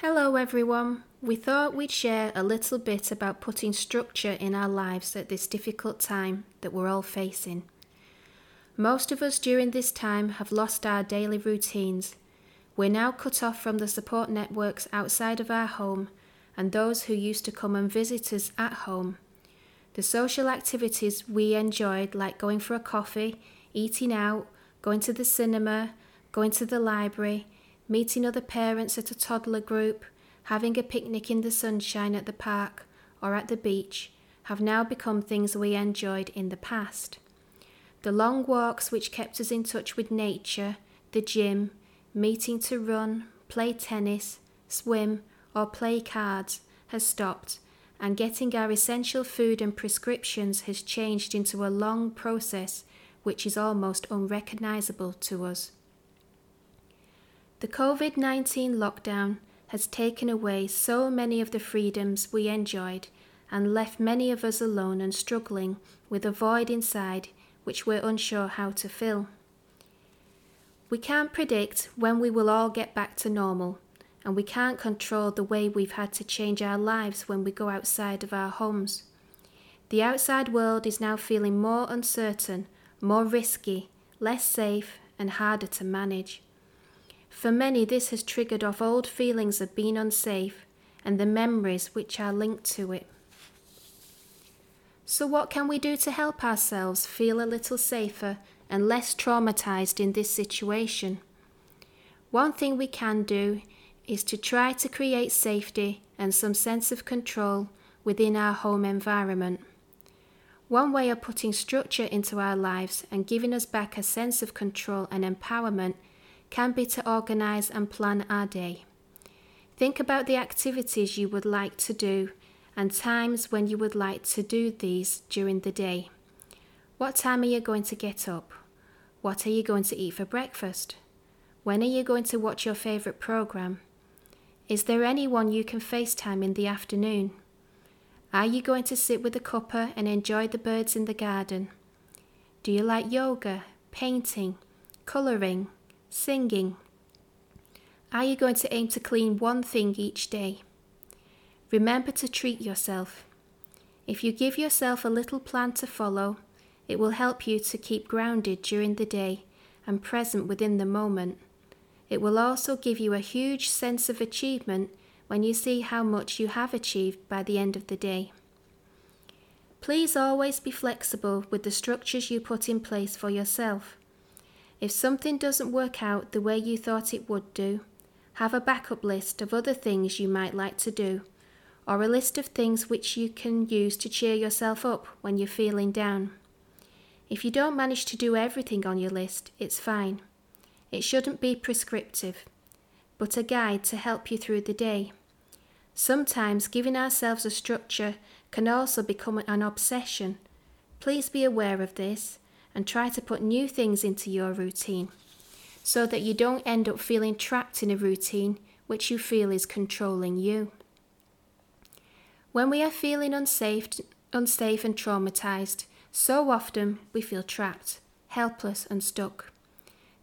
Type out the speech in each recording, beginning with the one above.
Hello, everyone. We thought we'd share a little bit about putting structure in our lives at this difficult time that we're all facing. Most of us during this time have lost our daily routines. We're now cut off from the support networks outside of our home and those who used to come and visit us at home. The social activities we enjoyed, like going for a coffee, eating out, going to the cinema, going to the library, meeting other parents at a toddler group, having a picnic in the sunshine at the park or at the beach, have now become things we enjoyed in the past. The long walks which kept us in touch with nature, the gym, meeting to run, play tennis, swim, or play cards has stopped, and getting our essential food and prescriptions has changed into a long process which is almost unrecognizable to us. The COVID 19 lockdown has taken away so many of the freedoms we enjoyed and left many of us alone and struggling with a void inside which we're unsure how to fill. We can't predict when we will all get back to normal, and we can't control the way we've had to change our lives when we go outside of our homes. The outside world is now feeling more uncertain, more risky, less safe, and harder to manage. For many, this has triggered off old feelings of being unsafe and the memories which are linked to it. So, what can we do to help ourselves feel a little safer and less traumatized in this situation? One thing we can do is to try to create safety and some sense of control within our home environment. One way of putting structure into our lives and giving us back a sense of control and empowerment can be to organise and plan our day. Think about the activities you would like to do and times when you would like to do these during the day. What time are you going to get up? What are you going to eat for breakfast? When are you going to watch your favourite programme? Is there anyone you can FaceTime in the afternoon? Are you going to sit with a cuppa and enjoy the birds in the garden? Do you like yoga, painting, colouring, Singing. Are you going to aim to clean one thing each day? Remember to treat yourself. If you give yourself a little plan to follow, it will help you to keep grounded during the day and present within the moment. It will also give you a huge sense of achievement when you see how much you have achieved by the end of the day. Please always be flexible with the structures you put in place for yourself. If something doesn't work out the way you thought it would do, have a backup list of other things you might like to do, or a list of things which you can use to cheer yourself up when you're feeling down. If you don't manage to do everything on your list, it's fine. It shouldn't be prescriptive, but a guide to help you through the day. Sometimes giving ourselves a structure can also become an obsession. Please be aware of this and try to put new things into your routine so that you don't end up feeling trapped in a routine which you feel is controlling you. When we are feeling unsafe, unsafe and traumatized, so often we feel trapped, helpless, and stuck.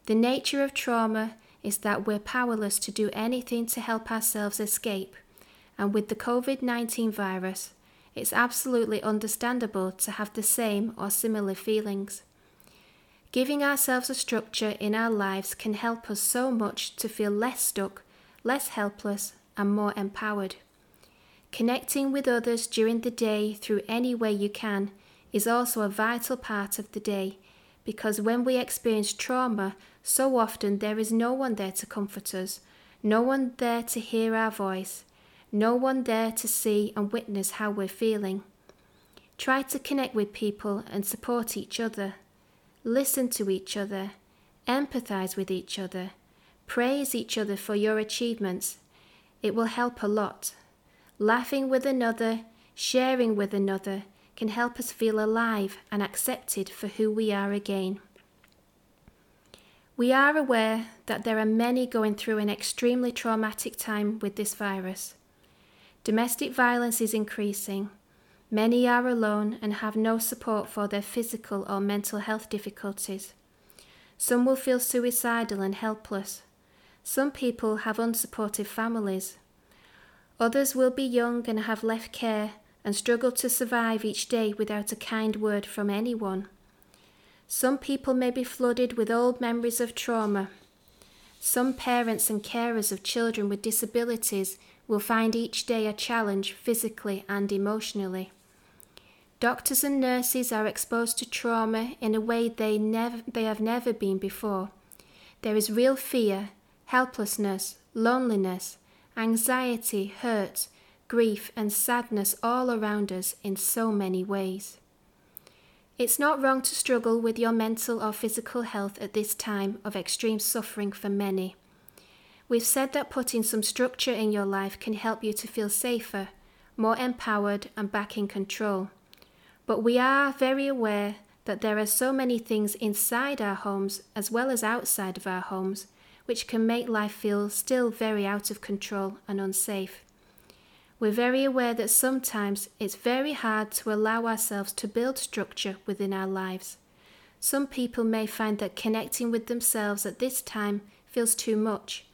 The nature of trauma is that we're powerless to do anything to help ourselves escape, and with the COVID 19 virus, it's absolutely understandable to have the same or similar feelings. Giving ourselves a structure in our lives can help us so much to feel less stuck, less helpless, and more empowered. Connecting with others during the day through any way you can is also a vital part of the day because when we experience trauma, so often there is no one there to comfort us, no one there to hear our voice, no one there to see and witness how we're feeling. Try to connect with people and support each other listen to each other, empathize with each other, praise each other for your achievements. It will help a lot. Laughing with another, sharing with another, can help us feel alive and accepted for who we are again. We are aware that there are many going through an extremely traumatic time with this virus. Domestic violence is increasing. Many are alone and have no support for their physical or mental health difficulties. Some will feel suicidal and helpless. Some people have unsupportive families. Others will be young and have left care and struggle to survive each day without a kind word from anyone. Some people may be flooded with old memories of trauma. Some parents and carers of children with disabilities will find each day a challenge physically and emotionally. Doctors and nurses are exposed to trauma in a way they, never, they have never been before. There is real fear, helplessness, loneliness, anxiety, hurt, grief, and sadness all around us in so many ways. It's not wrong to struggle with your mental or physical health at this time of extreme suffering for many. We've said that putting some structure in your life can help you to feel safer, more empowered, and back in control. But we are very aware that there are so many things inside our homes as well as outside of our homes which can make life feel still very out of control and unsafe. We're very aware that sometimes it's very hard to allow ourselves to build structure within our lives. Some people may find that connecting with themselves at this time feels too much.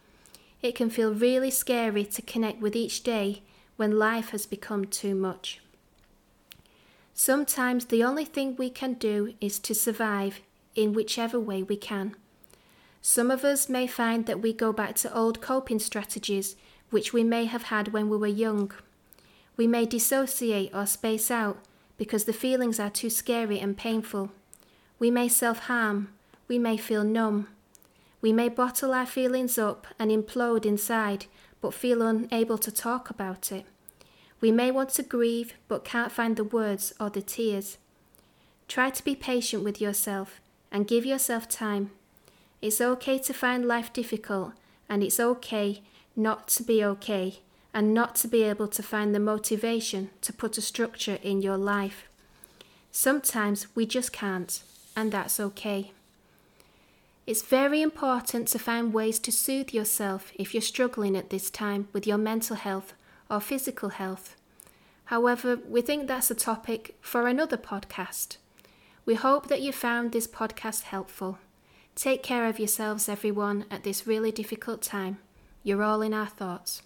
It can feel really scary to connect with each day when life has become too much. Sometimes the only thing we can do is to survive in whichever way we can. Some of us may find that we go back to old coping strategies which we may have had when we were young. We may dissociate or space out because the feelings are too scary and painful. We may self harm. We may feel numb. We may bottle our feelings up and implode inside, but feel unable to talk about it. We may want to grieve but can't find the words or the tears. Try to be patient with yourself and give yourself time. It's okay to find life difficult, and it's okay not to be okay and not to be able to find the motivation to put a structure in your life. Sometimes we just can't, and that's okay. It's very important to find ways to soothe yourself if you're struggling at this time with your mental health or physical health. However, we think that's a topic for another podcast. We hope that you found this podcast helpful. Take care of yourselves, everyone, at this really difficult time. You're all in our thoughts.